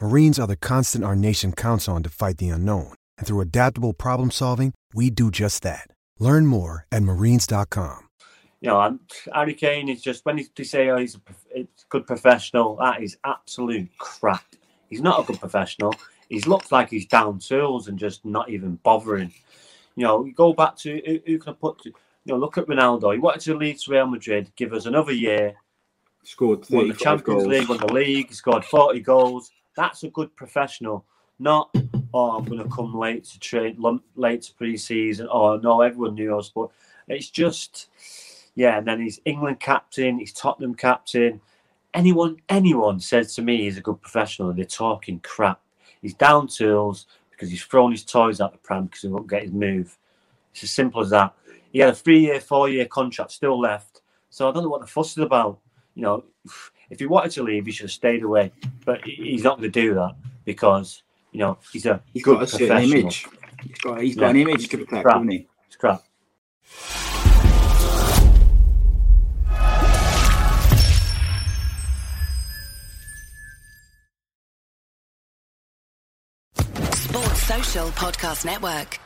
Marines are the constant our nation counts on to fight the unknown. And through adaptable problem solving, we do just that. Learn more at marines.com. You know, and Harry Kane is just when they say oh, he's a prof- it's a good professional, that is absolute crap. He's not a good professional. He looks like he's down tools and just not even bothering. You know, you go back to who, who can I put? To, you know, look at Ronaldo. He wanted to leave to Real Madrid, give us another year, Scored won the Champions goals. League, won the league, he scored 40 goals. That's a good professional. Not, oh, I'm going to come late to train, late to pre-season. Oh, no, everyone knew us. But it's just, yeah. And then he's England captain, he's Tottenham captain. Anyone, anyone says to me he's a good professional, and they're talking crap. He's down tools because he's thrown his toys out the pram because he won't get his move. It's as simple as that. He had a three-year, four-year contract still left. So I don't know what the fuss is about. You know, if he wanted to leave, he should have stayed away. But he's not going to do that because you know he's a He's good got a certain image. He's got, he's got Yeah. an image to protect, Crap. hasn't he? It's crap. Sports Social Podcast Network.